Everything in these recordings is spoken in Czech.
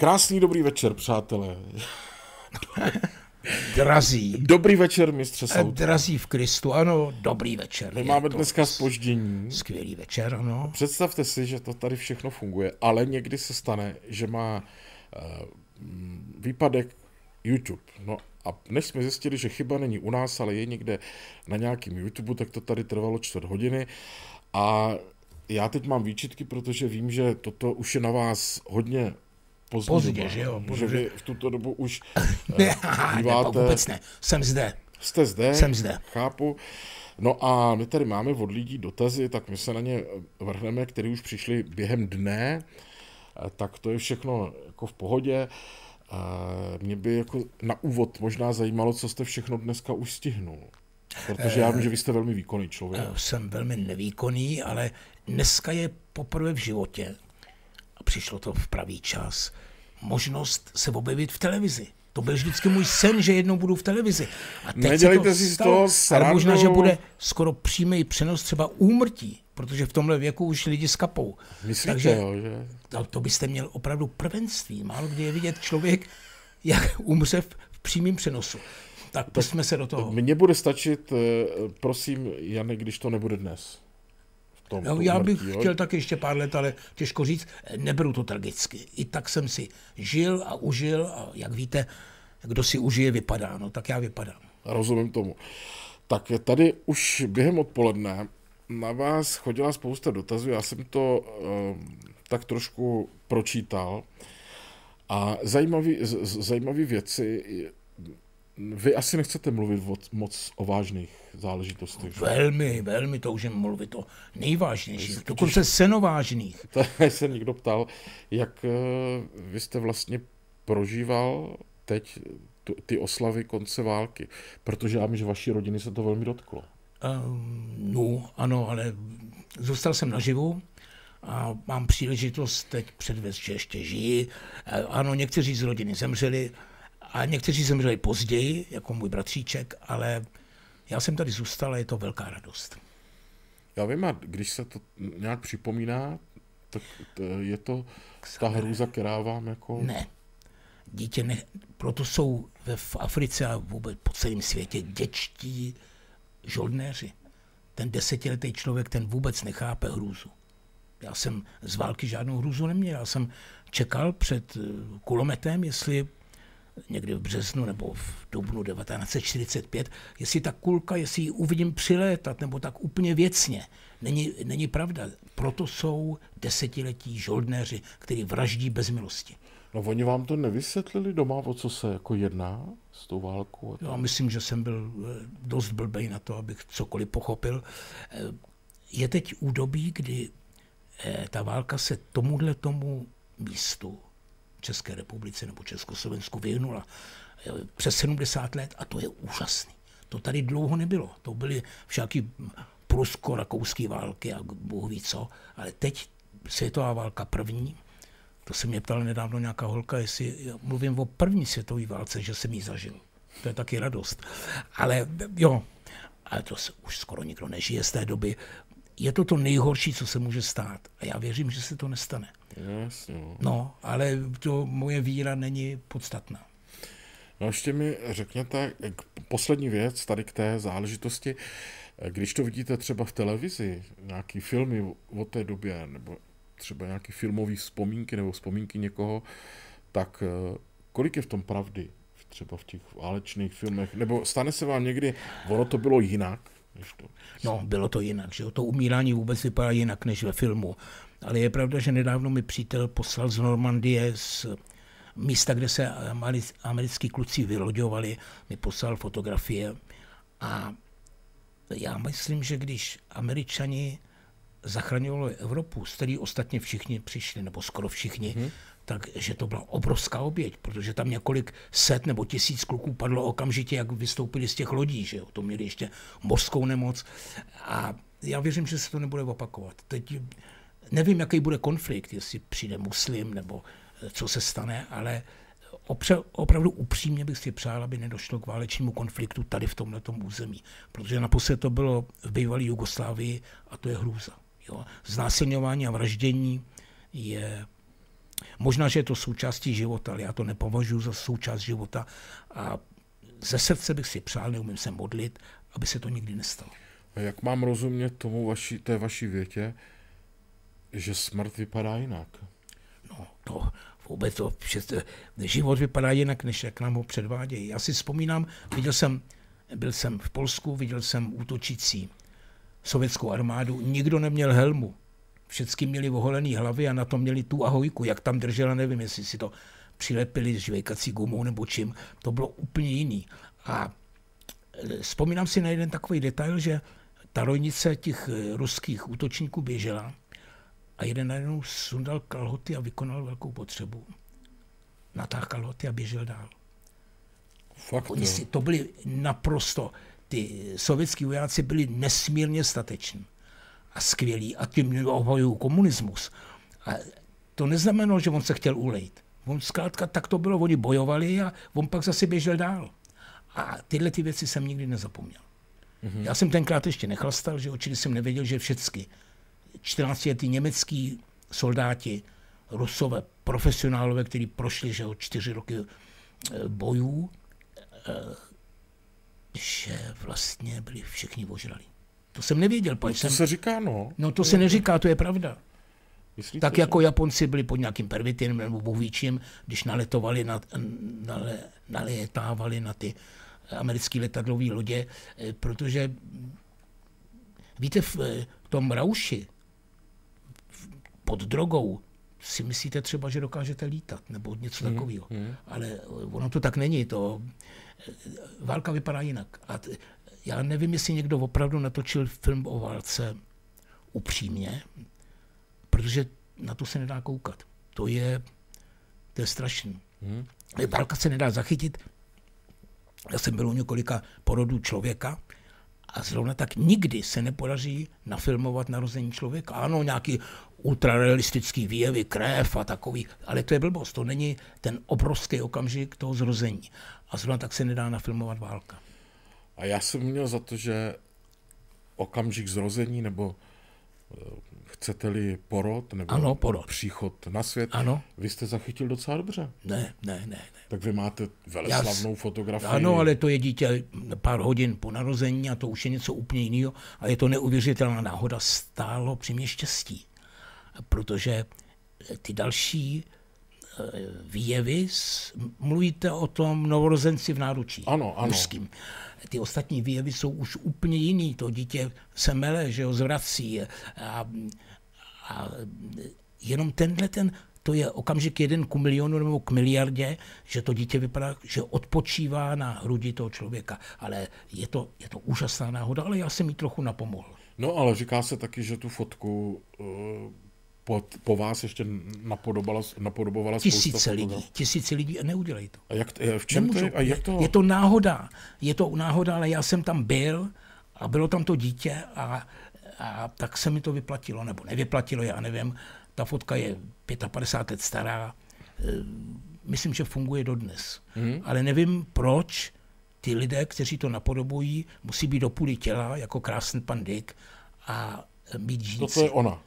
Krásný dobrý večer, přátelé. Drazí. Dobrý večer, mistře Soud. Drazí v Kristu, ano, dobrý večer. My máme dneska spoždění. Skvělý večer, ano. Představte si, že to tady všechno funguje, ale někdy se stane, že má uh, výpadek YouTube. No a než jsme zjistili, že chyba není u nás, ale je někde na nějakém YouTube, tak to tady trvalo čtvrt hodiny. A já teď mám výčitky, protože vím, že toto už je na vás hodně pozdě, Pozdě, doba, že jo, Že protože- vy v tuto dobu už Ne, uh, ne, díváte, vůbec ne. Jsem zde. jste zde, Jsem zde. chápu. No a my tady máme od lidí dotazy, tak my se na ně vrhneme, které už přišly během dne, Eh, tak to je všechno jako v pohodě. Eh, Mě by jako na úvod možná zajímalo, co jste všechno dneska už stihnul. Protože já vím, že vy jste velmi výkonný člověk. Eh, Jsem velmi nevýkonný, ale dneska je poprvé v životě, a přišlo to v pravý čas, možnost se objevit v televizi. To byl vždycky můj sen, že jednou budu v televizi. A teď Nedělejte si to z stalo, toho ale možná, že bude skoro přímý přenos třeba úmrtí, protože v tomhle věku už lidi skapou. Myslíte, Takže jo, že? to, to byste měl opravdu prvenství. Málo kdy je vidět člověk, jak umře v, v přímém přenosu. Tak pustíme se do toho. Mně bude stačit, eh, prosím, Jane, když to nebude dnes. Tom, No, já bych úmrtí, jo? chtěl taky ještě pár let, ale těžko říct, neberu to tragicky. I tak jsem si žil a užil a jak víte, kdo si užije, vypadá. No tak já vypadám. Rozumím tomu. Tak tady už během odpoledne na vás chodila spousta dotazů, já jsem to uh, tak trošku pročítal a zajímavý, z, z- zajímavý věci, vy asi nechcete mluvit o, moc o vážných záležitostech. že? Velmi, velmi toužím mluvit o nejvážnějších, dokonce senovážných. Tady se někdo ptal, jak eh, vy jste vlastně prožíval teď tu- ty oslavy konce války, protože já vím, že vaší rodiny se to velmi dotklo. Um, no, ano, ale zůstal jsem naživu a mám příležitost teď předvést, že ještě žijí. Eh, Ano, někteří z rodiny zemřeli a někteří zemřeli později, jako můj bratříček, ale já jsem tady zůstal a je to velká radost. Já vím, a když se to nějak připomíná, tak je to ta hrůza, která vám jako... Ne. Dítě ne, proto jsou ve v Africe a vůbec po celém světě děčtí žoldnéři. Ten desetiletý člověk, ten vůbec nechápe hrůzu. Já jsem z války žádnou hrůzu neměl. Já jsem čekal před eh, kulometem, jestli někdy v březnu nebo v dubnu 1945, jestli ta kulka, jestli ji uvidím přilétat, nebo tak úplně věcně. Není, není pravda. Proto jsou desetiletí žoldnéři, kteří vraždí bez milosti. No oni vám to nevysvětlili doma, o co se jako jedná s tou válkou? Já myslím, že jsem byl eh, dost blbej na to, abych cokoliv pochopil. Eh, Je teď údobí, kdy eh, ta válka se tomuhle tomu místu České republice nebo Československu vyhnula eh, přes 70 let a to je úžasný. To tady dlouho nebylo. To byly všaký prusko-rakouský války a bůh ví co, ale teď světová válka první, to se mě ptala nedávno nějaká holka, jestli mluvím o první světové válce, že jsem ji zažil. To je taky radost. Ale jo, ale to už skoro nikdo nežije z té doby. Je to to nejhorší, co se může stát. A já věřím, že se to nestane. Jasně, no. No, ale to moje víra není podstatná. No ještě mi řekněte, poslední věc tady k té záležitosti, když to vidíte třeba v televizi, nějaký filmy o- o té době, nebo třeba nějaký filmový vzpomínky nebo vzpomínky někoho, tak eh, kolik je v tom pravdy? Třeba v těch válečných filmech? Nebo stane se vám někdy, ono to bylo jinak? To. No, bylo to jinak, že jo? To umírání vůbec vypadá jinak než ve filmu. Ale je pravda, že nedávno mi přítel poslal z Normandie z místa, kde se ameri- americký kluci vyloďovali, mi poslal fotografie a já myslím, že když američani zachraňovali Evropu, z který ostatně všichni přišli, nebo skoro všichni, mm-hmm. Takže to byla obrovská oběť, protože tam několik set nebo tisíc kluků padlo okamžitě, jak vystoupili z těch lodí, že jo? to měli ještě mořskou nemoc a já věřím, že se to nebude opakovat. Teď nevím, jaký bude konflikt, jestli přijde muslim nebo eh, co se stane, ale opře- opravdu upřímně bych si přál, aby nedošlo k válečnému konfliktu tady v tomto území. Protože naposled to bylo v bývalé Jugoslávii a to je hrůza. Jo. Znásilňování a vraždění je Možná, že je to součástí života, ale já to nepovažuji za součást života a ze srdce bych si přál, neumím se modlit, aby se to nikdy nestalo. A jak mám rozumět tomu vaši, té vaší větě, že smrt vypadá jinak? No, to vůbec to, život vypadá jinak, než jak nám ho předvádějí. Já si vzpomínám, viděl jsem, byl jsem v Polsku, viděl jsem útočící sovětskou armádu, nikdo neměl helmu. Všichni měli oholený hlavy a na tom měli tu ahojku. Jak tam držela, nevím, jestli si to přilepili s žvejkací gumou nebo čím. To bylo úplně jiný. A e, vzpomínám si na jeden takový detail, že ta rojnice těch e, ruských útočníků běžela a jeden najednou sundal kalhoty a vykonal velkou potřebu. Natáhl kalhoty a běžel dál. Fakt, Oni si, to byli naprosto, ty sovětský vojáci byli nesmírně stateční a skvělí a tím obhajují komunismus. A to neznamenalo, že on se chtěl ulejt. On zkrátka tak to bylo, oni bojovali a on pak zase běžel dál. A tyhle ty věci jsem nikdy nezapomněl. Mm-hmm. Já jsem tenkrát ještě nechlastal, že určitě jsem nevěděl, že všechny 14 letý německý soldáti, rusové, profesionálové, kteří prošli že čtyři roky eh, bojů, eh, že vlastně byli všichni ožrali. To jsem nevěděl. No, to jsem... se říká, no. No to se neříká, to je pravda. Myslíte, tak že? jako Japonci byli pod nějakým pervitinem nebo bohvíčím, když naletovali, na, nale, naletávali na ty americké letadlové lodě, eh, protože víte, v tom Rauši pod drogou si myslíte třeba, že dokážete lítat nebo něco mm, takového. Mm. Ale ono to tak není. To, válka vypadá jinak. A t, já nevím, jestli někdo opravdu natočil film o válce upřímně, protože na to se nedá koukat. To je, to je strašný. Mm. Válka se nedá zachytit. Já jsem byl u několika porodů člověka, a zrovna tak nikdy se nepodaří nafilmovat narození člověka. Ano, nějaký ultrarealistický výjevy, krev a takový, ale to je blbost, to není ten obrovský okamžik toho zrození. A zrovna tak se nedá nafilmovat válka. A já jsem měl za to, že okamžik zrození nebo eh, chcete-li porod nebo ano, porod. příchod na svět, ano. vy jste zachytil docela dobře. Ne, ne, ne. ne. Tak vy máte veleslavnou fotografii. Ano, ale to je dítě pár hodin po narození a to už je něco úplně jiného a je to neuvěřitelná náhoda. Stálo při mě štěstí, protože ty další eh, výjevy, mluvíte o tom novorozenci v náručí. Ano, ano. Mužským. Ty ostatní výjevy jsou už úplně jiný. To dítě se mele, že ho zvrací. A, a jenom tenhle ten, to je okamžik jeden ku milionu nebo k miliardě, že to dítě vypadá, že odpočívá na hrudi toho člověka. Ale je to, je to úžasná náhoda, ale já jsem jí trochu napomohl. No ale říká se taky, že tu fotku uh, po, po vás ještě napodobovala, napodobovala tisíce lidí, fotograf. tisíce lidí a neudělej to. A jak, v čem Nemůžu. to je? A jak to? Je to náhoda, je to náhoda, ale já jsem tam byl a bylo tam to dítě a, a tak se mi to vyplatilo, nebo nevyplatilo, já nevím. Ta fotka je 55 let stará, e, myslím, že funguje dodnes. Hmm. Ale nevím, proč ty lidé, kteří to napodobují, musí být do půly těla, jako krásný pan Dick, a mít džínsy. To je ona.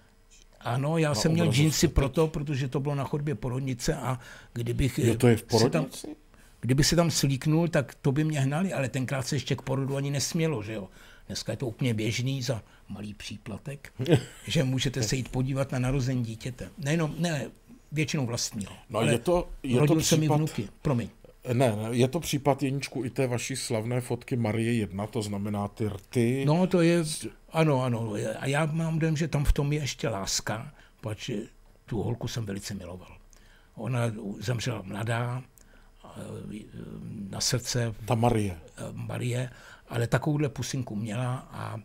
Ano, já jsem měl džínsy proto, protože to bylo na chodbě porodnice a kdybych... Jo, to je v porodnici? Tam, kdyby se tam slíknul, tak to by mě hnali, ale tenkrát se ještě k porodu ani nesmělo, že jo. Dneska je to úplně běžný za malý příplatek, že můžete se jít podívat na narození dítěte. Nejenom, ne, většinou vlastního. No ale je to, je rodil to případ, se mi vnuky. Promiň. Ne, ne, je to případ Jeničku i té vaší slavné fotky Marie 1, to znamená ty rty. No to je, ano, ano. A já mám dojem, že tam v tom je ještě láska, protože tu holku jsem velice miloval. Ona zemřela mladá, na srdce. Ta Marie. Marie, ale takovouhle pusinku měla a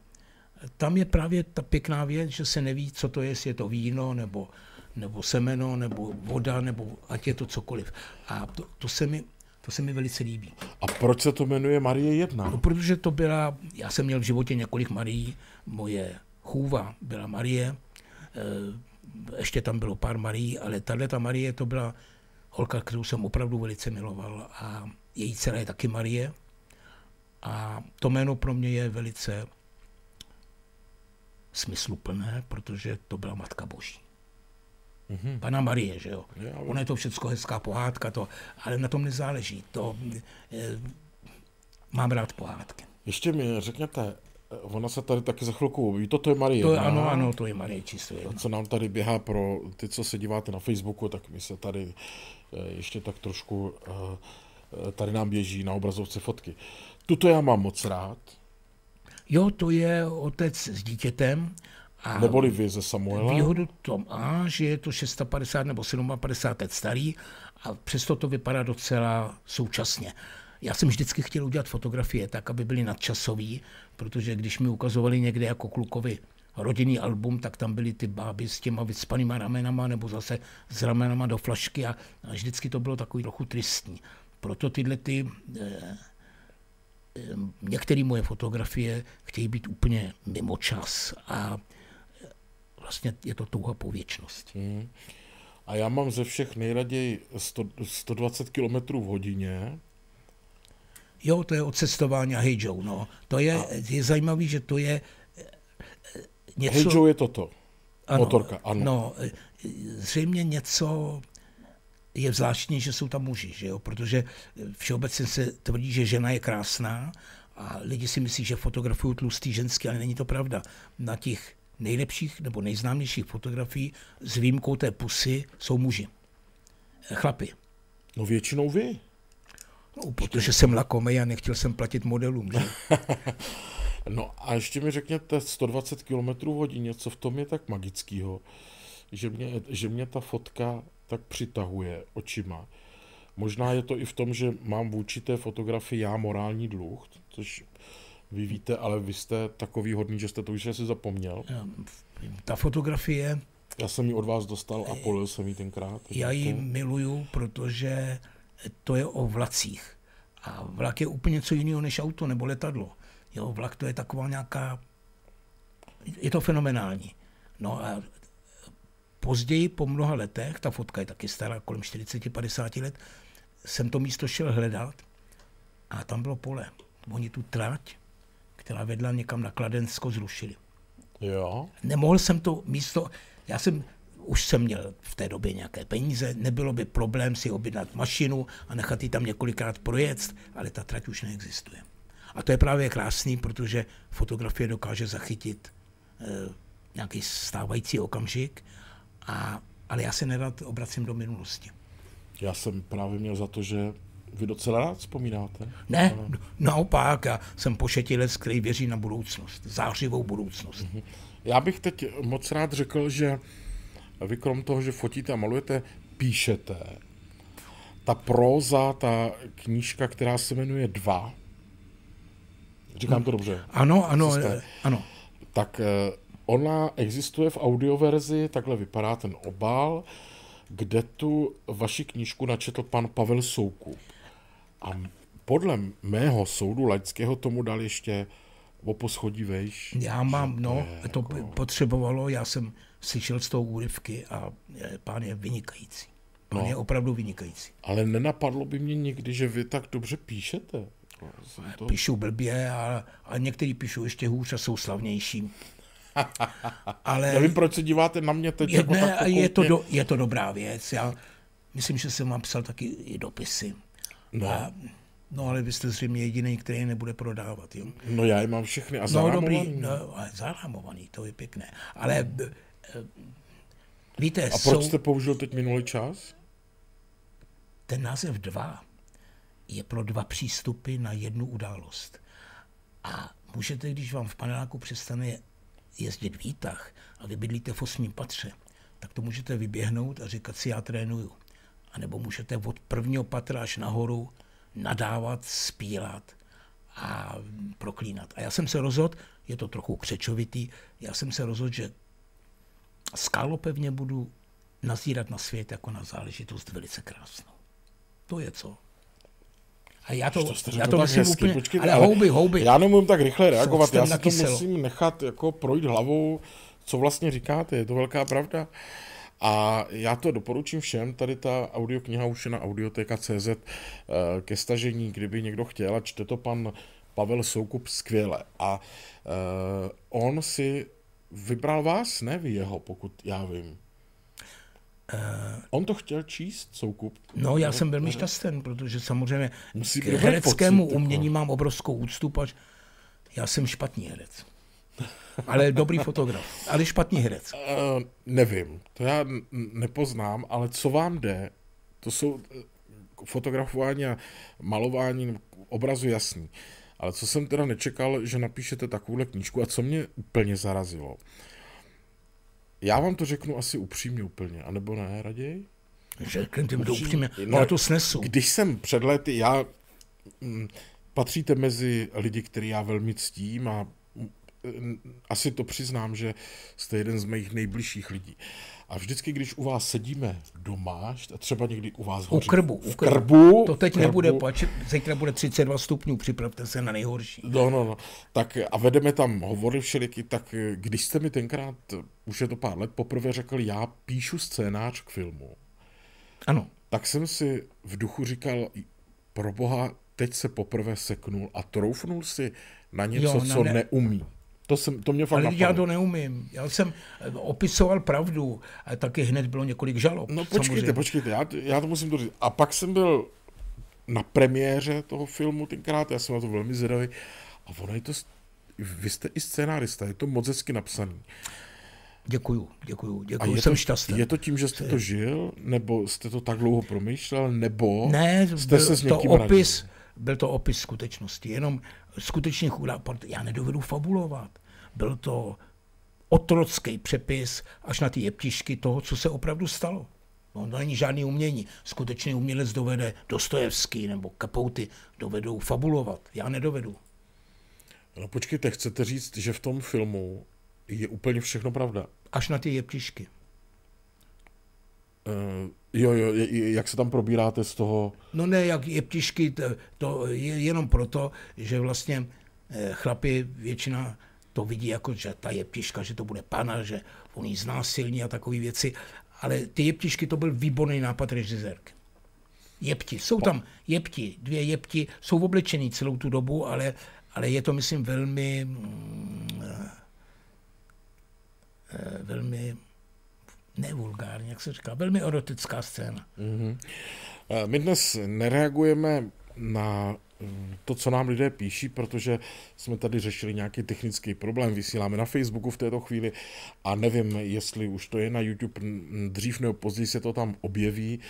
tam je právě ta pěkná věc, že se neví, co to je, jestli je to víno, nebo, nebo semeno, nebo voda, nebo ať je to cokoliv. A to, to se mi to se mi velice líbí. A proč se to jmenuje Marie 1? No, protože to byla, já jsem měl v životě několik Marií, moje chůva byla Marie, eh, ještě tam bylo pár Marií, ale tahle ta Marie to byla holka, kterou jsem opravdu velice miloval a její dcera je taky Marie a to jméno pro mě je velice smysluplné, protože to byla Matka Boží. Mm-hmm. Pana Marie, že jo. Ona je to všechno hezká pohádka, to, ale na tom nezáleží. To, e, mám rád pohádky. Ještě mi řekněte, ona se tady taky za chvilku objeví. Toto je Marie. To je, ano, ano, to je Marie číslo jedna. To, co nám tady běhá pro ty, co se díváte na Facebooku, tak my se tady e, ještě tak trošku, tady nám běží na obrazovce fotky. Tuto já mám moc rád. Jo, to je otec s dítětem. A Neboli vy ze Samuela? Výhodu to má, že je to 650 nebo 750 let starý a přesto to vypadá docela současně. Já jsem vždycky chtěl udělat fotografie tak, aby byly nadčasový, protože když mi ukazovali někde jako klukovi rodinný album, tak tam byly ty báby s těma vyspanýma ramenama nebo zase s ramenama do flašky a, a vždycky to bylo takový trochu tristní. Proto tyhle ty eh, některé moje fotografie chtějí být úplně mimo čas a vlastně je to touha po věčnosti. Hmm. A já mám ze všech nejraději 100, 120 km v hodině. Jo, to je odcestování a Hey Joe, no. To je, a... je zajímavé, že to je eh, něco... Hey Joe je toto. Ano, Motorka, ano. No, eh, zřejmě něco je zvláštní, že jsou tam muži, že jo? protože všeobecně se tvrdí, že žena je krásná a lidi si myslí, že fotografují tlustý ženský, ale není to pravda. Na těch nejlepších nebo nejznámějších fotografií s výjimkou té pusy jsou muži. Chlapy. No většinou vy. No, protože jsem lakomej a nechtěl jsem platit modelům. Že? no a ještě mi řekněte 120 km hodině, co v tom je tak magického, že mě, že mě ta fotka tak přitahuje očima. Možná je to i v tom, že mám vůči té fotografii já morální dluh, což vy víte, ale vy jste takový hodný, že jste to už asi zapomněl. Ta fotografie... Já jsem ji od vás dostal a polil jsem ji tenkrát. Já ji to... miluju, protože to je o vlacích. A vlak je úplně něco jiného než auto nebo letadlo. Jo, vlak to je taková nějaká... Je to fenomenální. No a Později, po mnoha letech, ta fotka je taky stará, kolem 40-50 let, jsem to místo šel hledat a tam bylo pole. Oni tu trať, která vedla někam na Kladensko, zrušili. Jo. Nemohl jsem to místo, já jsem, už jsem měl v té době nějaké peníze, nebylo by problém si objednat mašinu a nechat ji tam několikrát projet, ale ta trať už neexistuje. A to je právě krásný, protože fotografie dokáže zachytit e, nějaký stávající okamžik a, ale já se nerad obracím do minulosti. Já jsem právě měl za to, že vy docela rád vzpomínáte. Ne, ale... naopak, já jsem pošetilec, který věří na budoucnost, zářivou budoucnost. Mhm. Já bych teď moc rád řekl, že vy krom toho, že fotíte a malujete, píšete. Ta próza, ta knížka, která se jmenuje Dva, říkám to dobře? Ano, ano, ano. Tak eh, Ona existuje v audioverzi, takhle vypadá ten obal, kde tu vaši knížku načetl pan Pavel Souku. A podle mého soudu laťského tomu dal ještě o poschodí vejš. Já mám, no, to jako... potřebovalo, já jsem slyšel z toho úryvky a pán je vynikající. Pán no, je opravdu vynikající. Ale nenapadlo by mě nikdy, že vy tak dobře píšete. To... Píšu blbě a, a někteří píšou ještě hůř a jsou slavnější. Ale Nevím, proč se díváte na mě teď. Je, jako ne, je, to do, je to dobrá věc. Já myslím, že jsem vám psal taky i dopisy. No. A, no ale vy jste zřejmě jediný, který je nebude prodávat. Jo? No já je mám všechny a no, dobrý, no, ale zarámovaný, to je pěkné. Ale eh, víte, A proč jsou... jste použil teď minulý čas? Ten název dva je pro dva přístupy na jednu událost. A můžete, když vám v paneláku přestane jezdit výtah a vy bydlíte v osmém patře, tak to můžete vyběhnout a říkat si já trénuju. A nebo můžete od prvního patra až nahoru nadávat, spílat a proklínat. A já jsem se rozhodl, je to trochu křečovitý, já jsem se rozhodl, že skálopevně budu nazírat na svět jako na záležitost velice krásnou. To je co. A já to, to já to myslím hezky, úplně, počkej, ale, ale houby, houby. Já nemůžu tak rychle reagovat, já si to musím nechat jako projít hlavou, co vlastně říkáte, je to velká pravda. A já to doporučím všem, tady ta audiokniha už je na audioteka.cz eh, ke stažení, kdyby někdo chtěl a čte to pan Pavel Soukup skvěle. A uh, on si vybral vás, ne vy jeho, pokud já vím. Uh, On to chtěl číst, Soukup? No, já no, jsem velmi šťastný, protože samozřejmě Musí k hereckému pocit, umění jako. mám obrovskou úctu, pač já jsem špatný herec. Ale dobrý fotograf, ale špatný herec. Uh, nevím, to já nepoznám, ale co vám jde, to jsou eh, fotografování a malování obrazu jasný. Ale co jsem teda nečekal, že napíšete takovouhle knížku a co mě úplně zarazilo. Já vám to řeknu asi upřímně úplně, anebo ne, raději? Řekněte to upřímně, no, já to snesu. Když jsem před lety, já mm, patříte mezi lidi, který já velmi ctím a asi to přiznám, že jste jeden z mých nejbližších lidí. A vždycky, když u vás sedíme doma, a třeba někdy u vás hoří, u krbu, u krbu, krbu to teď krbu, nebude, pač, zítra bude 32 stupňů, připravte se na nejhorší. No, no, no. Tak a vedeme tam hovory všeliky, tak když jste mi tenkrát, už je to pár let, poprvé řekl, já píšu scénář k filmu. Ano. Tak jsem si v duchu říkal, pro boha, teď se poprvé seknul a troufnul si na něco, jo, na co ne... neumí. To, jsem, to mě fakt Ale napadlo. já to neumím. Já jsem eh, opisoval pravdu a taky hned bylo několik žalob. No počkejte, samozřejmě. počkejte, já, já to musím doříct. A pak jsem byl na premiéře toho filmu tenkrát, já jsem na to velmi zvědavý. A ono je to, vy jste i scénárista, je to moc hezky napsaný. Děkuju, děkuju, děkuju, jsem to, šťastný. Je to tím, že jste to žil, nebo jste to tak dlouho promýšlel, nebo ne, jste se s někým to opis, radil? Byl to opis skutečnosti, jenom skutečně chudá, já nedovedu fabulovat. Byl to otrocký přepis až na ty jeptišky toho, co se opravdu stalo. No, to není žádný umění. Skutečný umělec dovede Dostojevský nebo Kapouty dovedou fabulovat. Já nedovedu. No počkejte, chcete říct, že v tom filmu je úplně všechno pravda? Až na ty jeptišky. Uh, jo, jo, jak se tam probíráte z toho? No ne, jak jeptišky, to, to je jenom proto, že vlastně eh, chlapi většina to vidí jako, že ta jeptiška, že to bude pana, že on jí znásilní a takové věci. Ale ty jeptišky to byl výborný nápad režisérky. Jepti, jsou tam jepti, dvě jepti, jsou oblečený celou tu dobu, ale, ale je to, myslím, velmi, mm, eh, velmi nevulgární, jak se říká, velmi erotická scéna. Mm-hmm. My dnes nereagujeme na mm, to, co nám lidé píší, protože jsme tady řešili nějaký technický problém, vysíláme na Facebooku v této chvíli a nevím, jestli už to je na YouTube dřív nebo později se to tam objeví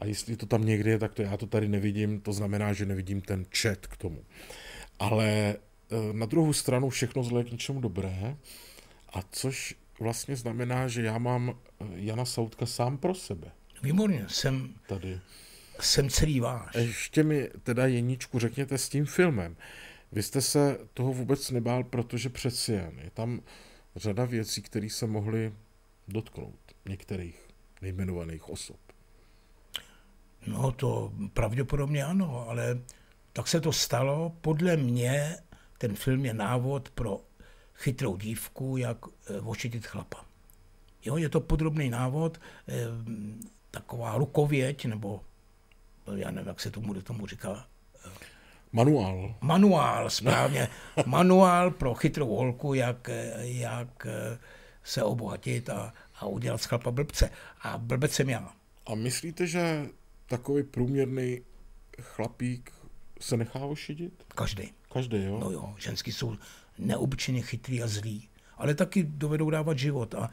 a jestli to tam někde je, tak to já to tady nevidím, to znamená, že nevidím ten chat k tomu. Ale e, na druhou stranu všechno zlé k něčemu dobré a což vlastně znamená, že já mám eh, Jana Soutka sám pro sebe. Výborně, jsem, tady. jsem celý váš. Ještě mi teda Jeničku řekněte s tím filmem. Vy jste se toho vůbec nebál, protože přeci jen je tam řada věcí, které se mohly dotknout některých nejmenovaných osob. No to pravděpodobně ano, ale tak se to stalo. Podle mě ten film je návod pro chytrou dívku, jak eh, ošetit chlapa. Jo, je to podrobný návod, eh, taková rukověď, nebo já nevím, jak se tomu, tomu říká. Manuál. Manuál, správně. Manuál pro chytrou holku, jak, jak eh, se obohatit a, a udělat z chlapa blbce. A blbec jsem já. A myslíte, že takový průměrný chlapík se nechá ošidit? Každý. Každý, jo? No jo, ženský jsou neobyčejně chytrý a zlý, ale taky dovedou dávat život a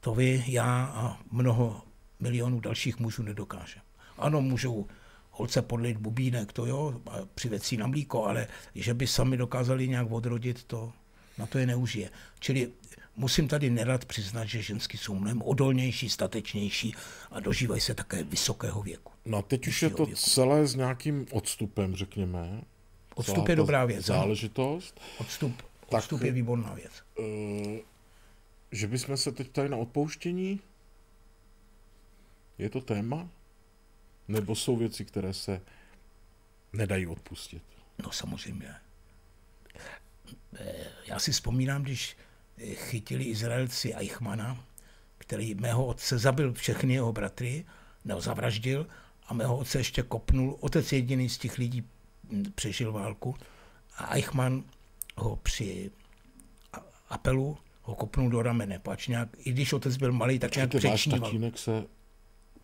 to vy, já a mnoho milionů dalších mužů nedokáže. Ano, můžou holce podlit bubínek, to jo, a přivecí na mlíko, ale že by sami dokázali nějak odrodit, to na to je neužije. Čili musím tady nerad přiznat, že ženský jsou mnohem odolnější, statečnější a dožívají se také vysokého věku. No a teď už je to věku. celé s nějakým odstupem, řekněme. Odstup je dobrá věc. Záležitost. Odstup, odstup tak, je výborná věc. Uh, že bychom se teď tady na odpouštění? Je to téma? Nebo jsou věci, které se nedají odpustit? No samozřejmě. Eh, já si vzpomínám, když chytili Izraelci Eichmana, který mého otce zabil všechny jeho bratry, nebo zavraždil, a mého otce ještě kopnul. Otec jediný z těch lidí přežil válku a Eichmann ho při apelu ho kopnul do ramene, pač nějak, i když otec byl malý, tak nějak přečníval. Váš tatínek se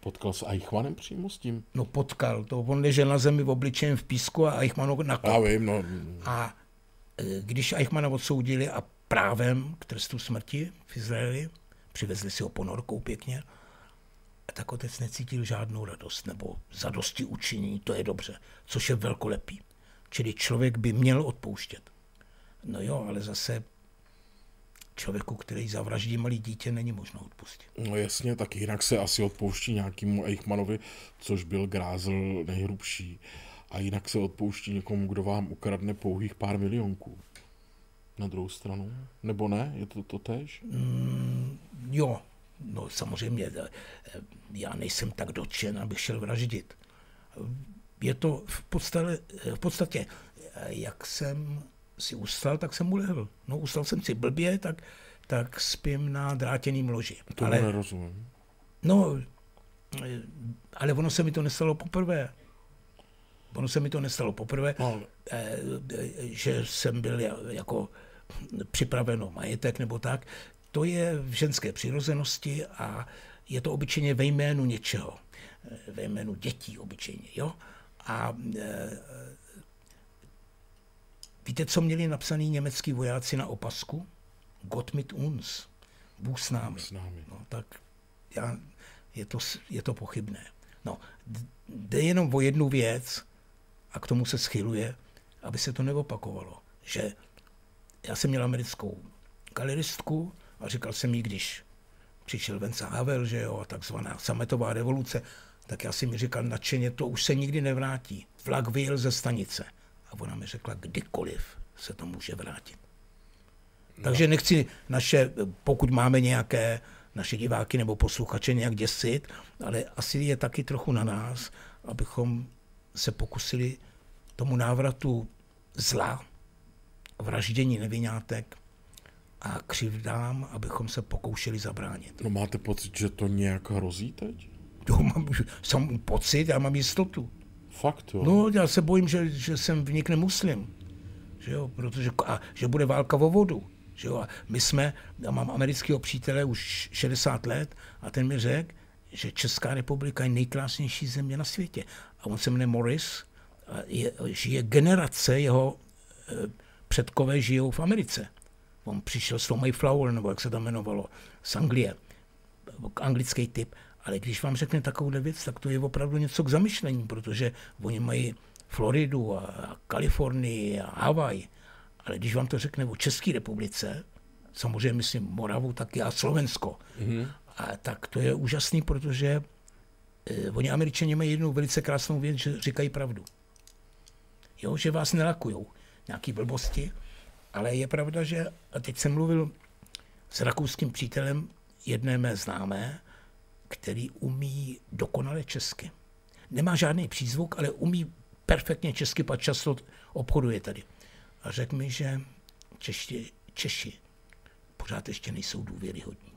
Potkal s Eichmannem přímo s tím? No potkal, to on ležel na zemi v obličejem v písku a Eichmann ho nakop. Já vím, no. A e, když Eichmana odsoudili a právem k trestu smrti v Izraeli, přivezli si ho ponorkou pěkně, tak otec necítil žádnou radost nebo zadosti učinění, to je dobře, což je velkolepý. Čili člověk by měl odpouštět. No jo, ale zase člověku, který zavraždí malý dítě, není možno odpustit. No jasně, tak jinak se asi odpouští nějakému Eichmanovi, což byl grázl nejhrubší. A jinak se odpouští někomu, kdo vám ukradne pouhých pár milionků. Na druhou stranu? Nebo ne? Je to to tež? Mm, jo, no samozřejmě, eh, já nejsem tak dotčen, abych šel vraždit. Je to v podstatě, v podstatě jak jsem si ustal, tak jsem ulehl. No ustal jsem si blbě, tak, tak spím na drátěným loži. To ale, nerozumím. No, ale ono se mi to nestalo poprvé. Ono se mi to nestalo poprvé, no. Eh, že jsem byl jako připraven o majetek nebo tak. To je v ženské přirozenosti a je to obyčejně ve jménu něčeho. Ve jménu dětí obyčejně, jo? A e, víte, co měli napsaný německý vojáci na opasku? Gott mit uns. Bůh s námi. S námi. No, tak já, je, to, je to pochybné. No, jde jenom o jednu věc a k tomu se schyluje, aby se to neopakovalo. Že já jsem měl americkou galeristku a říkal jsem jí, když přišel Vence Havel, že jo, a takzvaná sametová revoluce, tak já si mi říkal nadšeně, to už se nikdy nevrátí. Vlak vyjel ze stanice. A ona mi řekla, kdykoliv se to může vrátit. No. Takže nechci naše, pokud máme nějaké naše diváky nebo posluchače nějak děsit, ale asi je taky trochu na nás, abychom se pokusili tomu návratu zla, vraždění nevinátek a křivdám, abychom se pokoušeli zabránit. No máte pocit, že to nějak hrozí teď? To mám jsem pocit, já mám jistotu. Fakt, jo? No, já se bojím, že, že jsem vnikne muslim. Že jo, protože, a že bude válka o vodu. Že jo, a my jsme, já mám amerického přítele už 60 let a ten mi řekl, že Česká republika je nejkrásnější země na světě. A on se jmenuje Morris, a je, žije generace jeho e, předkové žijou v Americe. On přišel s tou Mayflower, nebo jak se to jmenovalo, z Anglie, anglický typ. Ale když vám řekne takovou věc, tak to je opravdu něco k zamyšlení, protože oni mají Floridu a Kalifornii a Havaj. Ale když vám to řekne o České republice, samozřejmě myslím Moravu, tak a Slovensko, mm-hmm. a tak to je úžasný, protože eh, oni američani mají jednu velice krásnou věc, že říkají pravdu. Jo, že vás nelakujou nějaký blbosti, ale je pravda, že a teď jsem mluvil s rakouským přítelem jedné mé známé, který umí dokonale česky. Nemá žádný přízvuk, ale umí perfektně česky, pak často obchoduje tady. A řekl mi, že Češi, Češi pořád ještě nejsou důvěryhodní.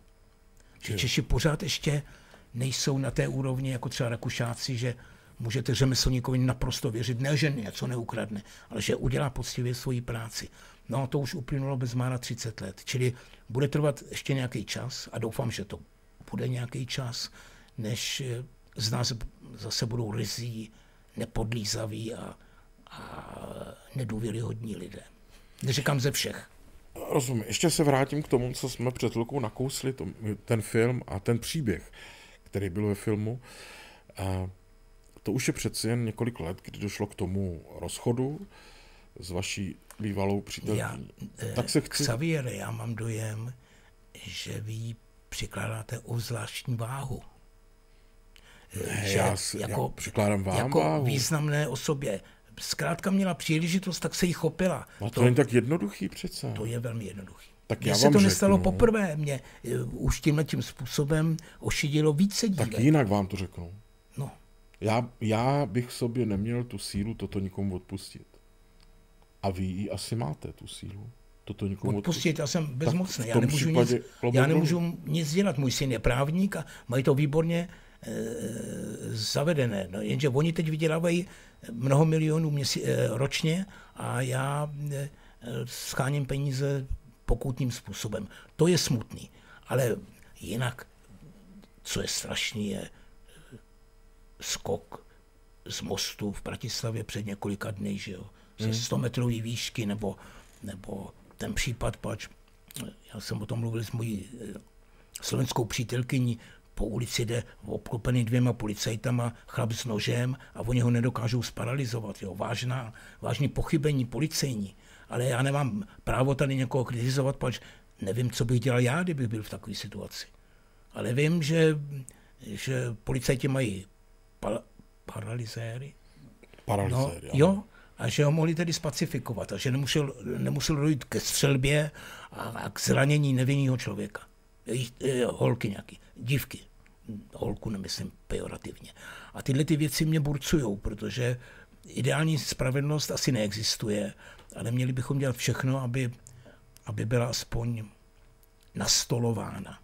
Že Češi pořád ještě nejsou na té úrovni jako třeba Rakušáci, že můžete řemeslníkovi naprosto věřit, ne, že něco neukradne, ale že udělá poctivě svoji práci. No to už uplynulo bezmála 30 let, čili bude trvat ještě nějaký čas a doufám, že to bude nějaký čas, než eh, z nás zase budou rizí, nepodlízaví a, a nedůvěryhodní lidé. Neříkám ze všech. Rozumím. Ještě se vrátím k tomu, co jsme před chvilkou nakousli, ten film a ten příběh, který byl ve filmu. To už je přeci jen několik let, kdy došlo k tomu rozchodu s vaší bývalou přítelkyní. tak se chci... Xavier, já mám dojem, že vy přikládáte zvláštní váhu. Ne, že já, jako, já přikládám vám jako váhu. významné osobě. Zkrátka měla příležitost, tak se jí chopila. No to, to není tak jednoduchý přece. To je velmi jednoduchý. Tak Mně já se to řeknu. nestalo poprvé. Mě uh, už tímhle tím způsobem ošidilo více dívek. Tak jinak vám to řeknu. No. Já, já bych sobě neměl tu sílu toto nikomu odpustit. A vy ji asi máte, tu sílu. Toto nikomu odpustit. Já jsem bezmocný. Já nemůžu, nic, já nemůžu nic dělat. Můj syn je právník a mají to výborně e, zavedené. No, jenže oni teď vydělávají mnoho milionů měsí, e, ročně a já e, scháním peníze pokutním způsobem. To je smutný. Ale jinak, co je strašný, je skok z mostu v Bratislavě před několika dny, že jo, ze 100 metrový výšky, nebo, nebo ten případ, pač, já jsem o tom mluvil s mojí eh, slovenskou přítelkyní, po ulici jde obklopený dvěma policajtama, chlap s nožem a oni ho nedokážou sparalizovat. Jo. Vážná, vážný pochybení policejní. Ale já nemám právo tady někoho kritizovat, pač nevím, co bych dělal já, kdybych byl v takové situaci. Ale vím, že, že policajti mají pal, paralizéry. Paralizéry, no, jo, a že ho mohli tedy spacifikovat a že nemusel, nemusel dojít ke střelbě a, a k zranění nevinného člověka. Holky nějaký, dívky. Holku nemyslím pejorativně. A tyhle ty věci mě burcují, protože ideální spravedlnost asi neexistuje, ale měli bychom dělat všechno, aby, aby byla aspoň nastolována,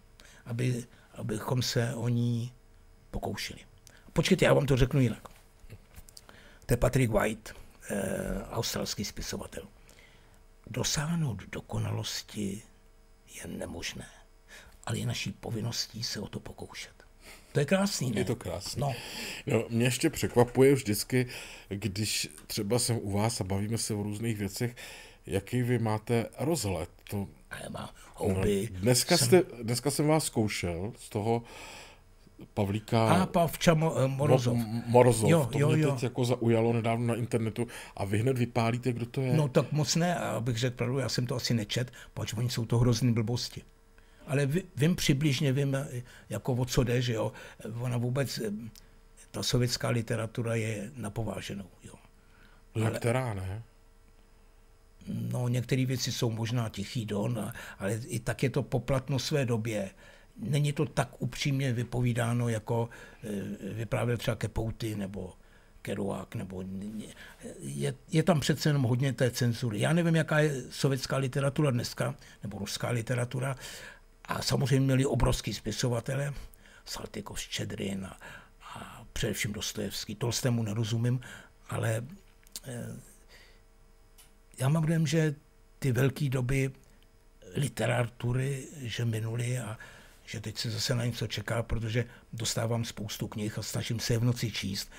aby, abychom se o ní pokoušeli. Počkejte, já vám to řeknu jinak. To je Patrick White, eh, australský spisovatel. Dosáhnout dokonalosti je nemožné, ale je naší povinností se o to pokoušet. To je krásný, ne? Je to krásný. No. No, mě ještě překvapuje vždycky, když třeba jsem u vás a bavíme se o různých věcech, jaký vy máte rozhled. To, A já mám houby. no, dneska, jsem- jste, dneska jsem vás zkoušel z toho Pavlíka A Pavča Mo- eh, Morozov. Mo- Morozov. Jo, to jo, mě jo. teď jako zaujalo nedávno na internetu a vy hned vypálíte, kdo to je. No tak moc ne, abych řekl pravdu, já jsem to asi nečet, protože oni jsou to hrozný blbosti. Ale ví- vím přibližně, vím, eh, jako o co jde, že jo. Ona vůbec, eh, ta sovětská literatura je napováženou, jo. ale... Která ne? No, některé věci jsou možná tichý don, ale i tak je to poplatno své době. Není to tak upřímně vypovídáno, jako eh, vyprávěl třeba Kepouty nebo Kerouac, nebo je, je tam přece jenom hodně té cenzury. Já nevím, jaká je sovětská literatura dneska, nebo ruská literatura, a samozřejmě měli obrovský spisovatele, Saltykov, Ščedrin a, a především Dostojevský. Tolstému nerozumím, ale já mám dojem, že ty velké doby literatury, že minuly a že teď se zase na něco čeká, protože dostávám spoustu knih a snažím se je v noci číst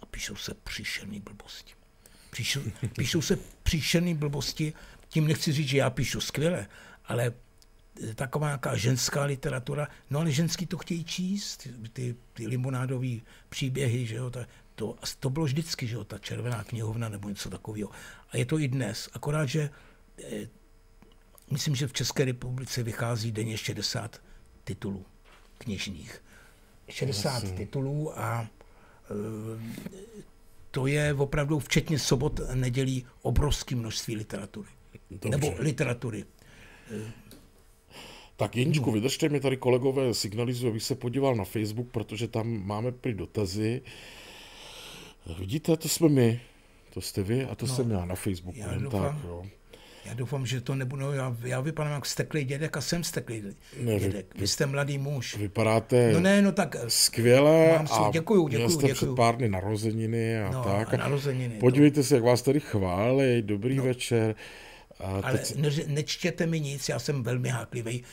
a píšou se příšerný blbosti. Píšou, píšou se příšerný blbosti, tím nechci říct, že já píšu skvěle, ale taková nějaká ženská literatura, no ale ženský to chtějí číst, ty, ty limonádové příběhy, že jo, ta, to, to bylo vždycky, že jo, ta červená knihovna nebo něco takového. A je to i dnes, akorát, že eh, myslím, že v České republice vychází denně 60 titulů knižních. 60 Jasně. titulů a eh, to je opravdu včetně sobot, nedělí obrovské množství literatury. Dobře. Nebo literatury. Tak Jeníčku, vydržte mi tady kolegové signalizují, abych se podíval na Facebook, protože tam máme prý dotazy. Vidíte, to jsme my, to jste vy a to no, jsem já na Facebooku. já jen doufám. tak, jo. Já doufám, že to nebudu, já, já vypadám jako steklý dědek a jsem steklý Ne, vy- dědek. Vy jste mladý muž. Vypadáte No ne, no tak skvěle Mám a děkuju, měl děkuju, jste děkuju. před pár dny narozeniny a no, tak. a narozeniny. Podívejte se, jak vás tady chválí, dobrý no. večer. A Ale teď, ne, nečtěte mi nic, já jsem velmi háklivý,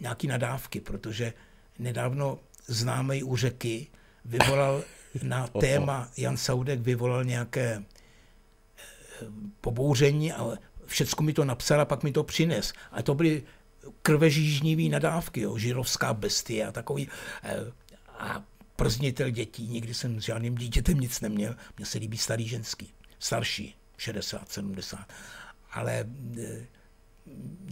nějaký nadávky, protože nedávno známý u řeky vyvolal na téma, Jan Saudek vyvolal nějaké eh, pobouření a všecko mi to napsal a pak mi to přines. A to byly krvežížnivý nadávky, jo, žirovská bestie a takový eh, a prznitel dětí. Nikdy jsem s žádným dítětem nic neměl. Mně se líbí starý ženský, starší, 60, 70. Ale eh,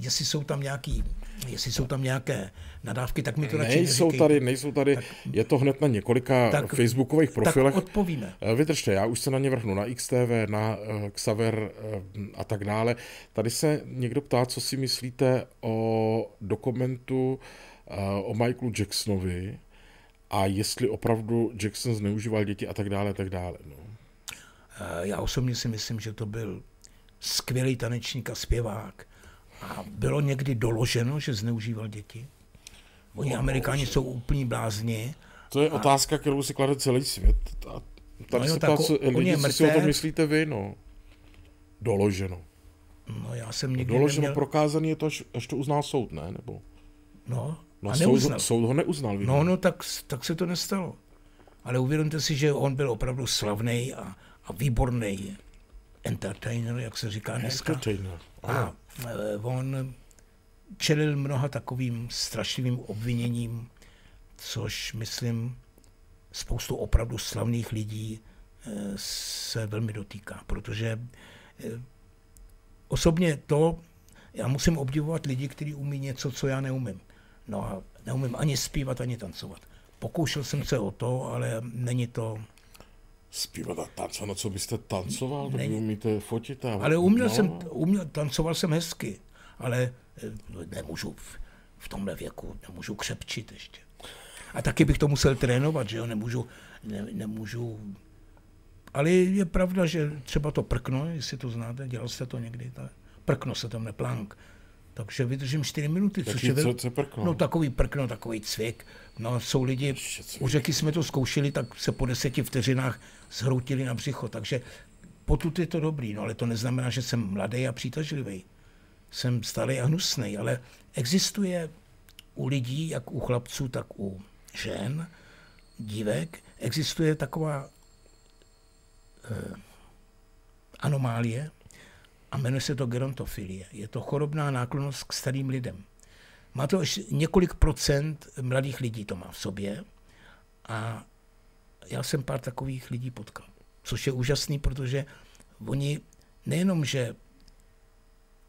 jestli jsou tam nějaký, jestli jsou tam nějaké nadávky, tak mi to radši nejsou neříkejte. tady, nejsou tady, je to hned na několika Tak- facebookových profilech. Tak odpovíme. Eh, Vydržte, já už se na ně vrhnu, na XTV, na eh, Xaver eh, a tak dále. Tady se někdo ptá, co si myslíte o dokumentu o Michaelu Jacksonovi a jestli opravdu Jackson zneužíval děti a tak dále, a tak dále. No. Já osobně si myslím, že to byl skvělý tanečník a zpěvák. A bylo někdy doloženo, že zneužíval děti? Oni No, Amerikáni jsou úplní blázni. To je otázka, kterou si klade celý svět. A tady No jo, se tak ptá, co, lidi, co si o tom myslíte vy, no. Doloženo. No já jsem nikdy Doloženo, neměl... prokázaný je to, až, až to uznal soud, ne? Nebo, No, no, a soud, soud ho neuznal. No, no, tak, tak se to nestalo. ale uvědomte si, že on byl opravdu slavný a, a výborný entertainer, jak se říká dneska. Entertainer. A eh, on čelil mnoha takovým strašlivým obviněním, což myslím spoustu opravdu slavných lidí eh, se velmi dotýká, protože eh, osobně to, já musím obdivovat lidi, kteří umí něco, co já neumím. No a neumím ani zpívat, ani tancovat. Pokoušel jsem se o to, ale není to... Zpívat a tancovat, no co byste tancoval, to vy umíte fotit a... Ale uměl no, jsem, uměl, tancoval jsem hezky, ale eh, nemůžu v, v tomhle věku, nemůžu křepčit ještě. A taky bych to musel trénovat, že jo, nemůžu, ne, nemůžu ale je pravda, že třeba to prkno, jestli to znáte, dělal jste to někdy, tak prkno se tam neplank. Takže vydržím 4 minuty, což je co, co prkno? No takový prkno, takový cvik. No jsou lidi, u řeky jsme to zkoušeli, tak se po deseti vteřinách zhroutili na břicho, takže potud je to dobrý, no ale to neznamená, že jsem mladý a přitažlivý. Jsem starý a hnusný, ale existuje u lidí, jak u chlapců, tak u žen, dívek, existuje taková eh, anomálie a jmenuje se to gerontofilie. Je to chorobná náklonost k starým lidem. Má to až několik procent mladých lidí to má v sobě a já jsem pár takových lidí potkal. Což je úžasný, protože oni nejenom, že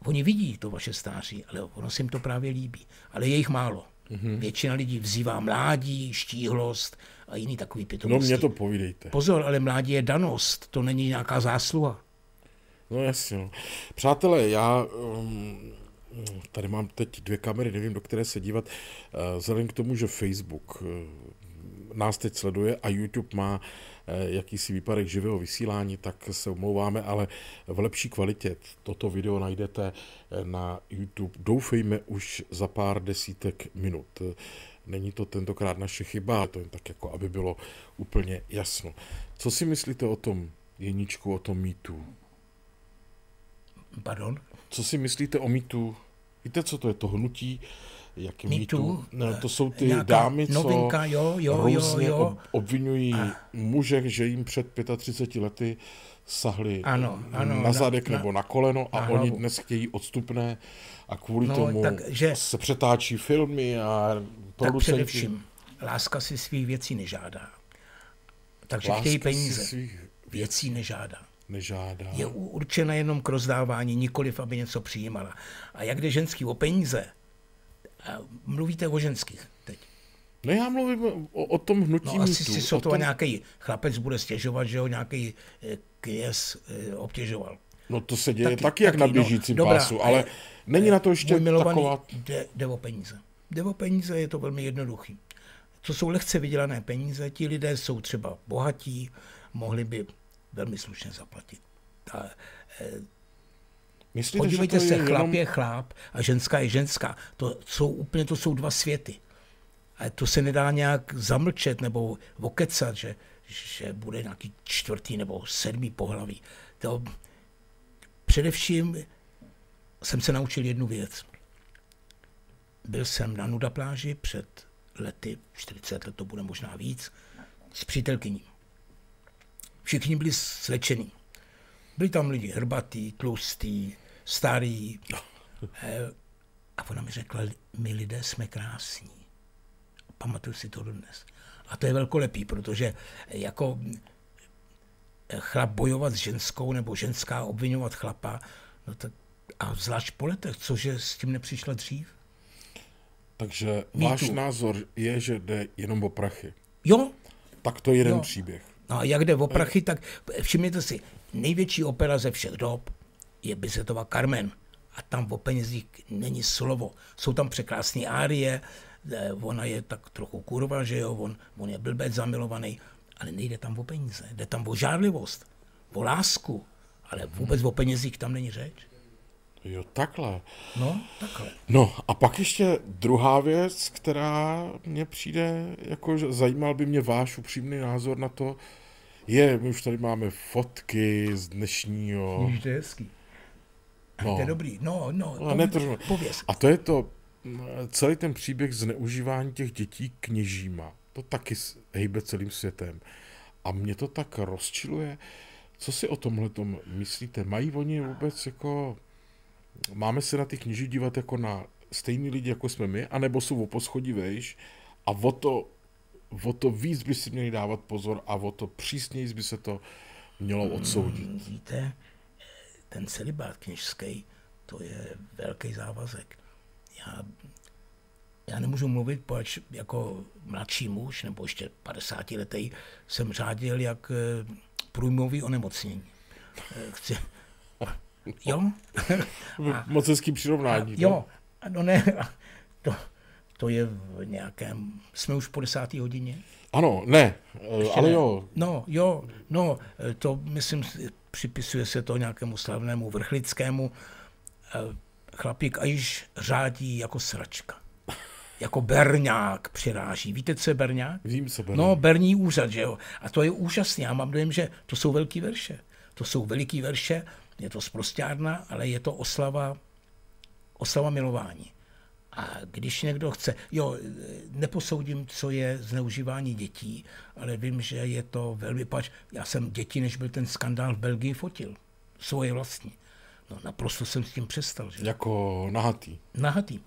oni vidí to vaše stáří, ale ono se jim to právě líbí. Ale je jich málo. Mm-hmm. Většina lidí vzývá mládí, štíhlost a jiný takový No pitomosti. mě to povídejte. Pozor, ale mládí je danost, to není nějaká zásluha. No jasně. No. Přátelé, já um, tady mám teď dvě kamery, nevím, do které se dívat. Uh, Vzhledem k tomu, že Facebook uh, nás teď sleduje a YouTube má uh, jakýsi výpadek živého vysílání, tak se omlouváme, ale v lepší kvalitě toto video najdete eh, na YouTube. Doufejme už za pár desítek minut. Eh, Není to tentokrát naše chyba, to jen tak jako, aby bylo úplně jasno. Co si myslíte o tom, Jeníčku, o tom mýtu? Pardon? Co si myslíte o mýtu? Víte, co to je to hnutí? Jaký Me mýtu? No, to jsou ty Nějaká dámy, co novinka, jo, jo, jo, různě jo. ob- obvinují muže, že jim před 35 lety sahli Ano, ano, na zadek na- nebo na koleno a na oni hlavu. dnes chtějí odstupné a kvůli No, tomu takže- se přetáčí filmy a Tak producenti především, láska si svých věcí nežádá. Takže láska chtějí si peníze. svých Věcí nežádá. Nežádá. Je určena jenom k rozdávání, nikoliv, aby něco přijímala. A jak jde ženský o peníze, mluvíte o ženských teď. No já mluvím o, o tom hnutí No asi mýtu. si o sotva tom, nějaký chlapec bude stěžovat, že ho nějaký eh, kněz eh, obtěžoval. No to se děje taky, Taky- jak taky, na no, běžícím dobrá, pásu, ale- ale není na to ještě taková... jde, jde o peníze. Jde o peníze, je to velmi jednoduchý. To jsou lehce vydělané peníze, ti lidé jsou třeba bohatí, mohli by velmi slušně zaplatit. A Myslíte, podívejte se, je chlap jenom... je chlap a ženská je ženská. To jsou úplně, to jsou dva světy. A to se nedá nějak zamlčet nebo okecat, že, že bude nějaký čtvrtý nebo sedmý pohlaví. To především jsem se naučil jednu věc. Byl jsem na nuda pláži před lety, 40 let to bude možná víc, s přítelkyní. Všichni byli slečení. Byli tam lidi hrbatý, tlustý, starý. Eh, A ona mi řekla, my lidé jsme krásní. Pamatuju si to dodnes. A to je velkolepý, protože jako chlap bojovat s ženskou nebo ženská obvinovat chlapa, no tak a zvlášť po letech, cože s tím nepřišla dřív? Takže váš názor je, že jde jenom o prachy. Jo, Tak to je jeden Jo. příběh. No a jak jde o prachy, tak všimněte si, největší opera ze všech dob je Bizetova Carmen. A tam o penězích není slovo. Jsou tam překrásné árie, eh, ona je tak trochu kurva, že jo, on, on je blbec zamilovaný, ale nejde tam o peníze, jde tam o žádlivost, o lásku, ale vůbec o penězích tam není řeč. Jo, takhle. No, takhle. No a pak ještě druhá věc, která mně přijde, jako že zajímal by mě váš upřímný názor na to, je, my už tady máme fotky z dnešního... Víš, to je hezký. No. To je dobrý. No, no, No, ne, to, pověz. a to je to, mm, celý ten příběh zneužívání těch dětí kněžíma. to taky hejbe celým světem. A mě to tak rozčiluje. Co si o tomhle myslíte? Mají oni vůbec jako... Máme se na ty kniži dívat jako na stejný lidi, jako jsme my, anebo jsou o poschodí vejš a o to, o to víc by si měli dávat pozor a o to přísněji by se to mělo odsoudit. Hmm, víte, ten celibát kněžský, to je velký závazek. Já, já nemůžu mluvit, proč jako mladší muž, nebo ještě 50 letý, jsem řádil jak eh, průjmový onemocnění. Eh, chci, jo? Moc hezký přirovnání. A, jo, no ne, to, to je v nějakém, jsme už po desátý hodině. Ano, ne, Ještě ale ne. jo. No, jo, no, to myslím, připisuje se to nějakému slavnému vrchlickému. Eh, chlapík a již řádí jako sračka. Jako berňák přiráží. Víte, co je berňák? Vím, co berňák. No, berní úřad, že jo. A to je úžasné. Já mám dojem, že to jsou velký verše. To jsou veliký verše, je to zprostárna, ale je to oslava, oslava milování. A když někdo chce, jo, neposoudím, co je zneužívání dětí, ale vím, že je to velmi pač. Já jsem děti, než byl ten skandál v Belgii, fotil. Svoje vlastní. No naprosto jsem s tím přestal. Že? Jako nahatý. Nahatý.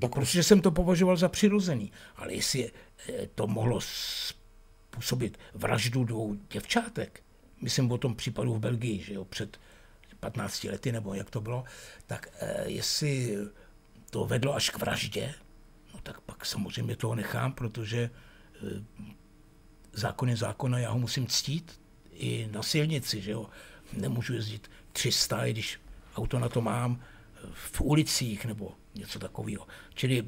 Tak Protože jsem to považoval za přirozený. Ale jestli eh, to mohlo způsobit vraždu dvou děvčátek, myslím o tom případu v Belgii, že jo, před 15 lety, nebo jak to bylo, tak eh, jestli to vedlo až k vraždě, no tak pak samozřejmě toho nechám, protože eh, zákon je zákon a já ho musím ctít i na silnici, že jo. Nemůžu jezdit 300, i když auto na to mám, v ulicích nebo něco takového. Čili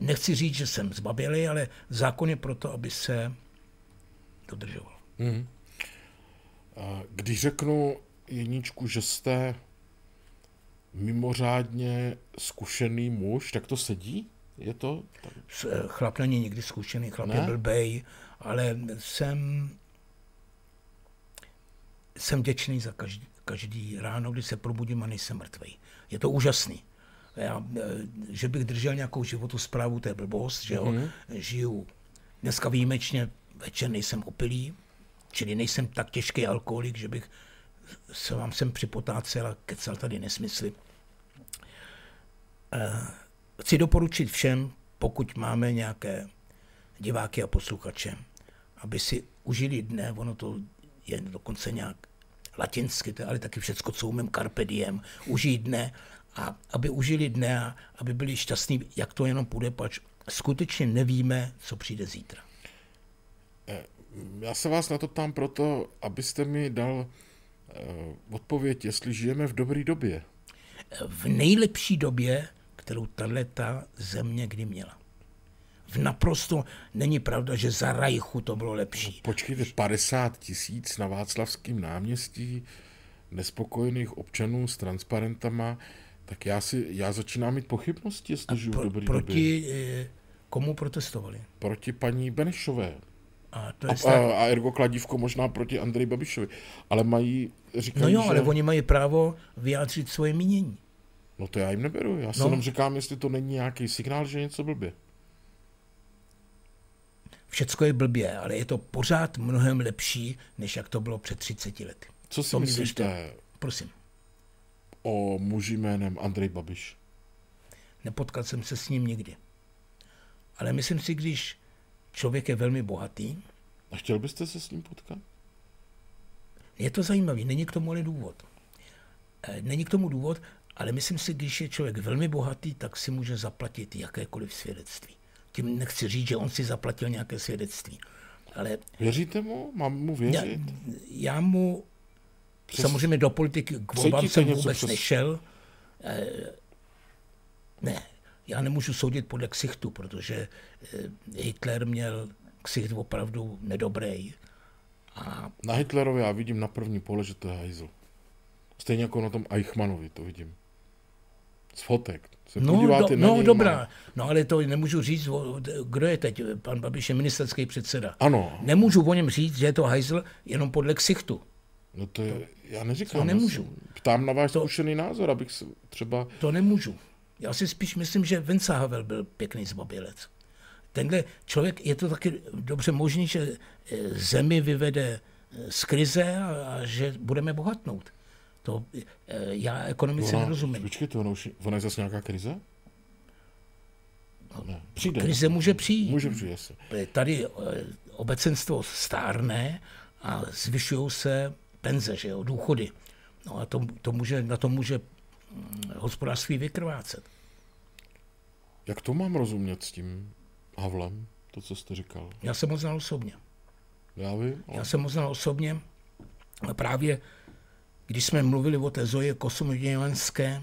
nechci říct, že jsem zbabělý, ale zákon je proto, aby se dodržoval. Mm. Když řeknu jedničku, že jste mimořádně zkušený muž, tak to sedí? Je to? Eh, chlap není nikdy zkušený, chlap ne? je blbej, ale jsem, jsem děčný za každý, každý ráno, kdy se probudím a nejsem mrtvý. Je to úžasný. Já, eh, že bych držel nějakou životu zprávu, to je blbost, že jo. Mm-hmm. Žiju dneska výjimečně, večer nejsem opilý, čili nejsem tak těžký alkoholik, že bych se vám sem připotácel a kecal tady nesmysly. Eh, chci doporučit všem, pokud máme nějaké diváky a posluchače, aby si užili dne, ono to je dokonce nějak latinsky, ale taky všecko, co umím, carpe diem, užij dne a aby užili dne a aby byli šťastní, jak to jenom půjde, pač skutečně nevíme, co přijde zítra. Já se vás na to tam proto, abyste mi dal Eh, odpověď, jestli žijeme v dobré době. V nejlepší době, kterou tato země kdy měla. V naprosto není pravda, že za Rajchu to bylo lepší. No, počkejte, 50 tisíc na Václavském náměstí nespokojených občanů s transparentama, tak já, si, já začínám mít pochybnosti, jestli žiju v dobré proti, době. Proti eh, komu protestovali? Proti paní Benešové. A, to je a, a, a ergo kladívko možná proti Andreji Babišovi. Ale mají, říkají, No jo, že... ale oni mají právo vyjádřit svoje mínění. No to já jim neberu. Já si no. jenom říkám, jestli to není nějaký signál, že něco blbě. Všecko je blbě, ale je to pořád mnohem lepší, než jak to bylo před 30 lety. Co si to myslíte? Prosím. O muži jménem Andrej Babiš. Nepotkal jsem se s ním nikdy. Ale myslím si, když Člověk je velmi bohatý. A chtěl byste se s ním potkat? Je to zajímavý, není k tomu ale důvod. Eh, není k tomu důvod, ale myslím si, když je člověk velmi bohatý, tak si může zaplatit jakékoliv svědectví. Tím nechci říct, že on si zaplatil nějaké svědectví. Ale Věříte mu? Mám mu věřit? Já, já mu přes... samozřejmě do politiky k volbám jsem vůbec přes... nešel. E, ne, já nemůžu soudit podle ksichtu, protože eh, Hitler měl ksicht opravdu nedobrý. A... Na Hitlerovi já vidím na první pole, že to je hajzl. Stejně jako na tom Eichmannovi to vidím. Z fotek. Se no, do, no něj, dobrá, má... no ale to nemůžu říct, kdo je teď, pan Babiš je ministerský předseda. Ano. Nemůžu o něm říct, že je to hajzl jenom podle ksichtu. No to je, já neříkám. To nemůžu. Ptám na váš to, zkušený názor, abych třeba... To nemůžu. Já si spíš myslím, že Vince Havel byl pěkný zbabělec. tenhle člověk, je to taky dobře možný, že eh, zemi vyvede eh, z krize a, a že budeme bohatnout. To já ekonomice ona, nerozumím. Počkejte, ona, už, ona je zase nějaká krize? Ne, přijde. Krize může přijít. Může přijít, jasně. Tady obecenstvo stárne a zvyšují se penze, že jo, důchody. No a to, to může, na to může hospodářství vykrvácet. Jak to mám rozumět s tím Havlem, to, co jste říkal? Já jsem ho znal osobně. Já vím. Ale... Já jsem ho znal osobně a právě když jsme mluvili o té Zoje Kosomodělanské,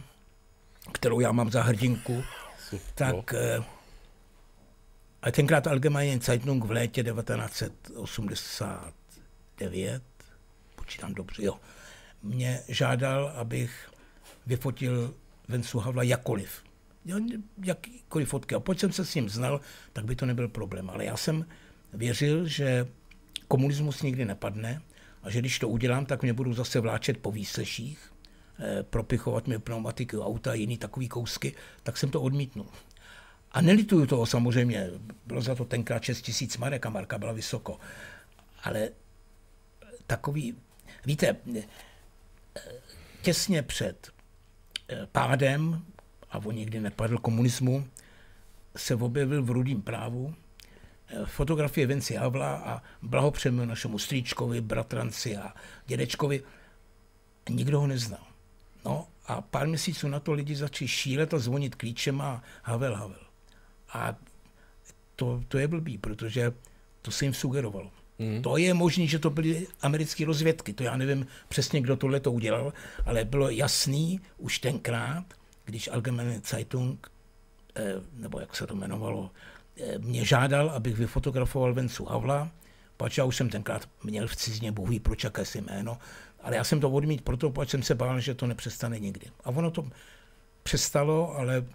kterou já mám za hrdinku, tak no. a tenkrát Allgemeine Zeitung v létě 1989, počítám dobře, jo, mě žádal, abych vyfotil Vencu Havla jakoliv jakýkoliv fotky. A pokud jsem se s ním znal, tak by to nebyl problém. Ale já jsem věřil, že komunismus nikdy nepadne a že když to udělám, tak mě budou zase vláčet po výsleších, eh, propichovat mi pneumatiky auta a jiný takový kousky, tak jsem to odmítnul. A nelituju toho samozřejmě, bylo za to tenkrát 6 tisíc marek a marka byla vysoko. Ale takový, víte, eh, těsně před pádem a on nikdy nepadl komunismu, se objevil v rudým právu eh, fotografie Vinci Havla a blahopřejeme našemu strýčkovi, bratranci a dědečkovi. Nikdo ho neznal. No a pár měsíců na to lidi začali šílet a zvonit klíčem a Havel, Havel. A to, to je blbý, protože to se jim sugerovalo. Mm. To je možné, že to byly americké rozvědky, to já nevím přesně, kdo tohle to udělal, ale bylo jasný už tenkrát, když Allgemeine Zeitung, eh, nebo jak se to jmenovalo, eh, mě žádal, abych vyfotografoval Vencu Havla, pač já už jsem tenkrát měl v cizině, bohu ví proč, jaké si jméno, ale já jsem to odmít proto, protože jsem se bál, že to nepřestane nikdy. A ono to přestalo, ale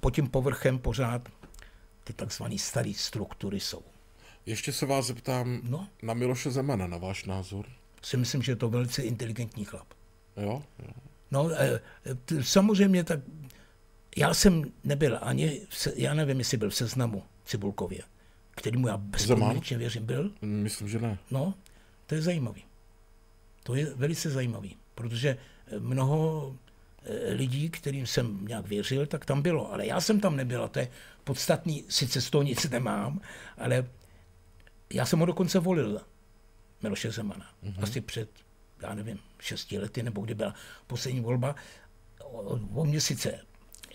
pod tím povrchem pořád ty takzvané staré struktury jsou. Ještě se vás zeptám no? na Miloše Zemana, na váš názor. Si myslím, že je to velice inteligentní chlap. Jo, jo. No, eh, samozřejmě tak já jsem nebyl ani, se, já nevím, jestli byl v seznamu Cibulkově, kterýmu já bezpodmínečně věřím, byl? Myslím, že ne. No, to je zajímavý. To je velice zajímavý, protože mnoho eh, lidí, kterým jsem nějak věřil, tak tam bylo. Ale já jsem tam nebyl a to je podstatný, sice z toho nic nemám, ale já jsem ho dokonce volil, Miloše Zemana. Mm-hmm. Asi před, já nevím, šesti lety, nebo kdy byla poslední volba. On mě sice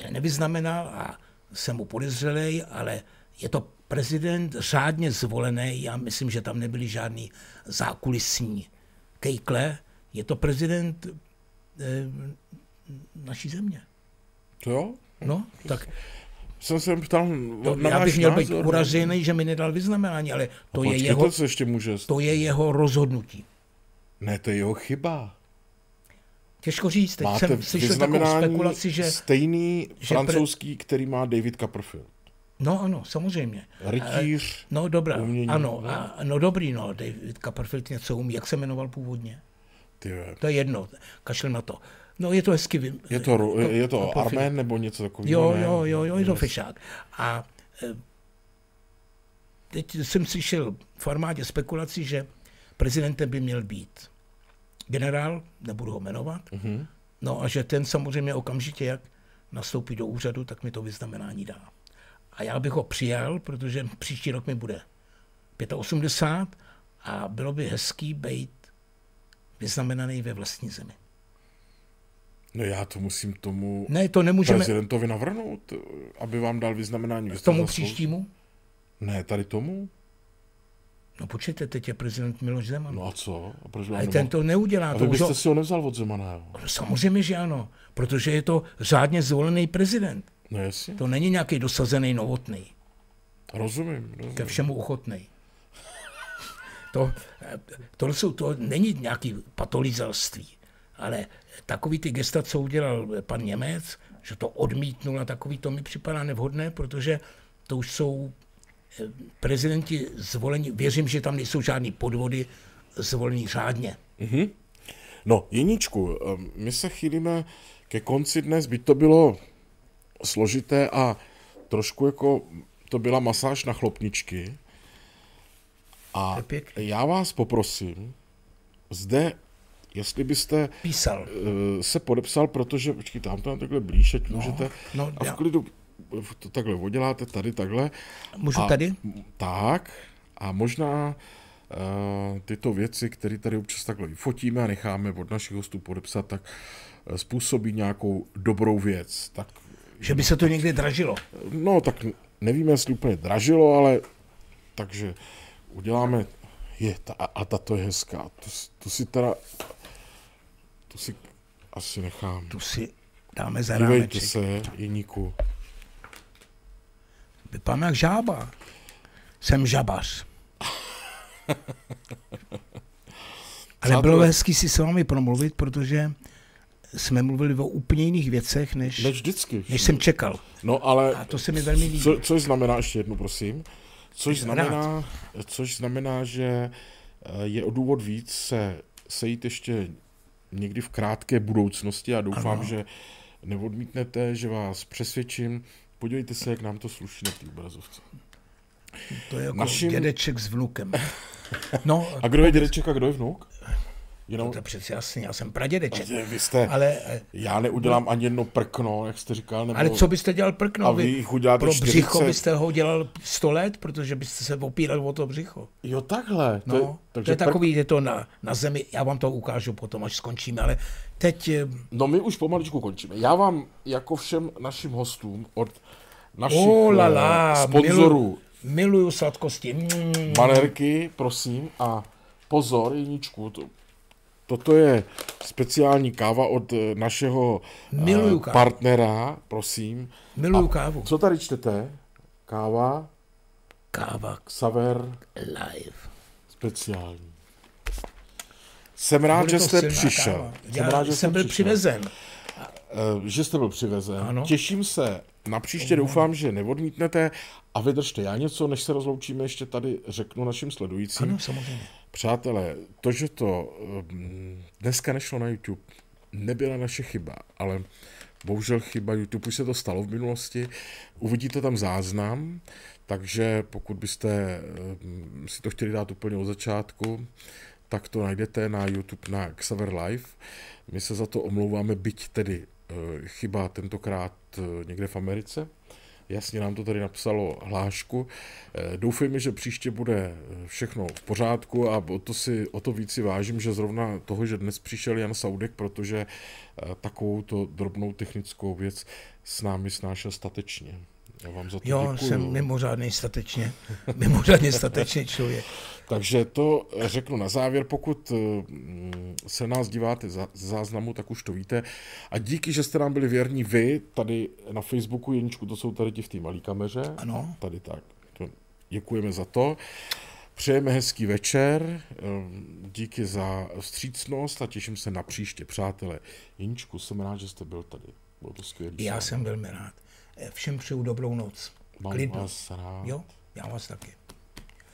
nevyznamenal a jsem mu podezřelej, ale je to prezident řádně zvolený, já myslím, že tam nebyly žádný zákulisní kejkle, je to prezident e, naší země. To jo? No, tak jsem se ptal to, na Já bych měl být uražený, že mi nedal vyznamenání, ale to, je jeho, to, ještě může... to je jeho rozhodnutí. Ne, to je jeho chyba. Těžko říct, teď Máte jsem slyšel takovou spekulaci, že... stejný že francouzský, pre... který má David Copperfield. No ano, samozřejmě. Rytíř. No dobrá, umění, ano, no. A, no dobrý, no, David Copperfield něco umí. Jak se jmenoval původně? Ty to je jedno, kašle na to. No je to hezky. Vím. Je to, je to Armén nebo něco takového? Jo, jo, jo, jo, je to fešák. A e, teď jsem slyšel v armádě spekulaci, že prezidentem by měl být generál, nebudu ho jmenovat, mm-hmm. no a že ten samozřejmě okamžitě, jak nastoupí do úřadu, tak mi to vyznamenání dá. A já bych ho přijal, protože příští rok mi bude 85 a bylo by hezký být vyznamenaný ve vlastní zemi. No já to musím tomu ne, to nemůžeme... prezidentovi navrhnout, aby vám dal vyznamenání. Tomu příštímu? Ne, tady tomu? No počkejte, teď je prezident Miloš Zeman. No a co? A proč Ale ten to neudělá. A vy byste si ho nevzal od Zemana, jo? No, samozřejmě, že ano, protože je to řádně zvolený prezident. No jasně. To není nějaký dosazený novotný. Rozumím. rozumím. Ke všemu ochotný. To, to, jsou, to není nějaký patolizalství, ale takový ty gesta, co udělal pan Němec, že to odmítnul a takový, to mi připadá nevhodné, protože to už jsou prezidenti zvolení, věřím, že tam nejsou žádný podvody, zvolení řádně. Mm-hmm. No, Jeničku, ehm, my se chýlíme ke konci dnes, by to bylo složité a trošku jako to byla masáž na chlopničky. A já vás poprosím, zde, jestli byste Písal. Uh, se podepsal, protože, počkej, tam to takhle blíž, ať no, můžete, no, a v klidu to takhle oděláte tady takhle. Můžu a, tady? Tak, a možná uh, tyto věci, které tady občas takhle fotíme a necháme od našich hostů podepsat, tak uh, způsobí nějakou dobrou věc. Tak, že by se to někdy dražilo? No, tak nevíme, jestli úplně dražilo, ale takže uděláme, je, ta, a tato je hezká, to, to si teda, to si asi nechám. Tu si dáme za Dívejte se, Jiníku. Vypadám jak žába. Jsem žabař. Ale bylo hezký si s vámi promluvit, protože jsme mluvili o úplně jiných věcech, než, než, vždycky. než jsem čekal. No ale... A to se mi velmi líbí. Co, což znamená, ještě jednu prosím, což znamená, což znamená, že eh, je o důvod víc se sejít ještě někdy v krátké budoucnosti a doufám, ano. že neodmítnete, že vás přesvědčím. Podívejte se, jak nám to sluší na té obrazovce. To je jako Našim... dědeček s vnukem. No, a kdo je dědeček a kdo je vnuk? Jenom... To je přece jasný, já jsem pradědeček. Vy jste, ale, eh, já neudělám no, ani jedno prkno, jak jste říkal. Nebo... Ale co byste dělal prkno? A vy jich uděláte Pro 40... břicho byste ho dělal 100 let, protože byste se opíral o to břicho. Jo, takhle. No, to je, takže to je takový, je to na, na zemi, já vám to ukážu potom, až skončíme, ale teď... Eh, no my už pomaličku končíme. Já vám, jako všem našim hostům od našich oh, la, la, sponzorů... Milu, miluju sladkosti. Mm. Manerky, prosím, a pozor, Jiničku, to Toto je speciální káva od eh, našeho eh, Miluju kávu. partnera, prosím. Miluju A kávu. Co tady čtete? Káva? Káva. Saver? Live. Speciální. Jsem rád, že jste přišel. Káva. Jsem Já rád, že jsem byl přišel. přivezen. Eh, že jste byl přivezen. Ano. Těším se na příště, doufám, že neodmítnete a vydržte. Já něco, než se rozloučíme, ještě tady řeknu našim sledujícím. Ano, samozřejmě. Přátelé, to, že to mm, dneska nešlo na YouTube, nebyla naše chyba, ale bohužel chyba YouTube už se to stalo v minulosti. Uvidíte tam záznam, takže pokud byste mm, si to chtěli dát úplně od začátku, tak to najdete na YouTube na Xaver Live. My se za to omlouváme, byť tedy eh, chyba tentokrát eh, někde v Americe. Jasně nám to tady napsalo hlášku. Eh, doufejme, že příště bude všechno v pořádku a o to, si, o to víc si vážím, že zrovna toho, že dnes přišel Jan Saudek, protože takovou to drobnou technickou věc s námi snášel statečně. Já vám za to jo, děkuju. jsem mimořádný statečně, mimořádně statečný člověk. Takže to řeknu na závěr, pokud mm, se nás díváte za záznamu, tak už to víte. A díky, že jste nám byli věrní vy, tady na Facebooku, Jeničku, to jsou tady ti v té malé kameře. Ano. Tady tak. Děkujeme za to. Přejeme hezký večer, díky za vstřícnost a těším se na příště, přátelé. Jeničku, jsem rád, že jste byl tady. Bylo to skvělé. Já jsem velmi rád. Všem přeju dobrou noc. Mám Klidno. vás rád. Jo, já vás taky.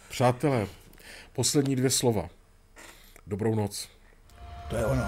Přátelé, poslední dvě slova. Dobrou noc. To je ono.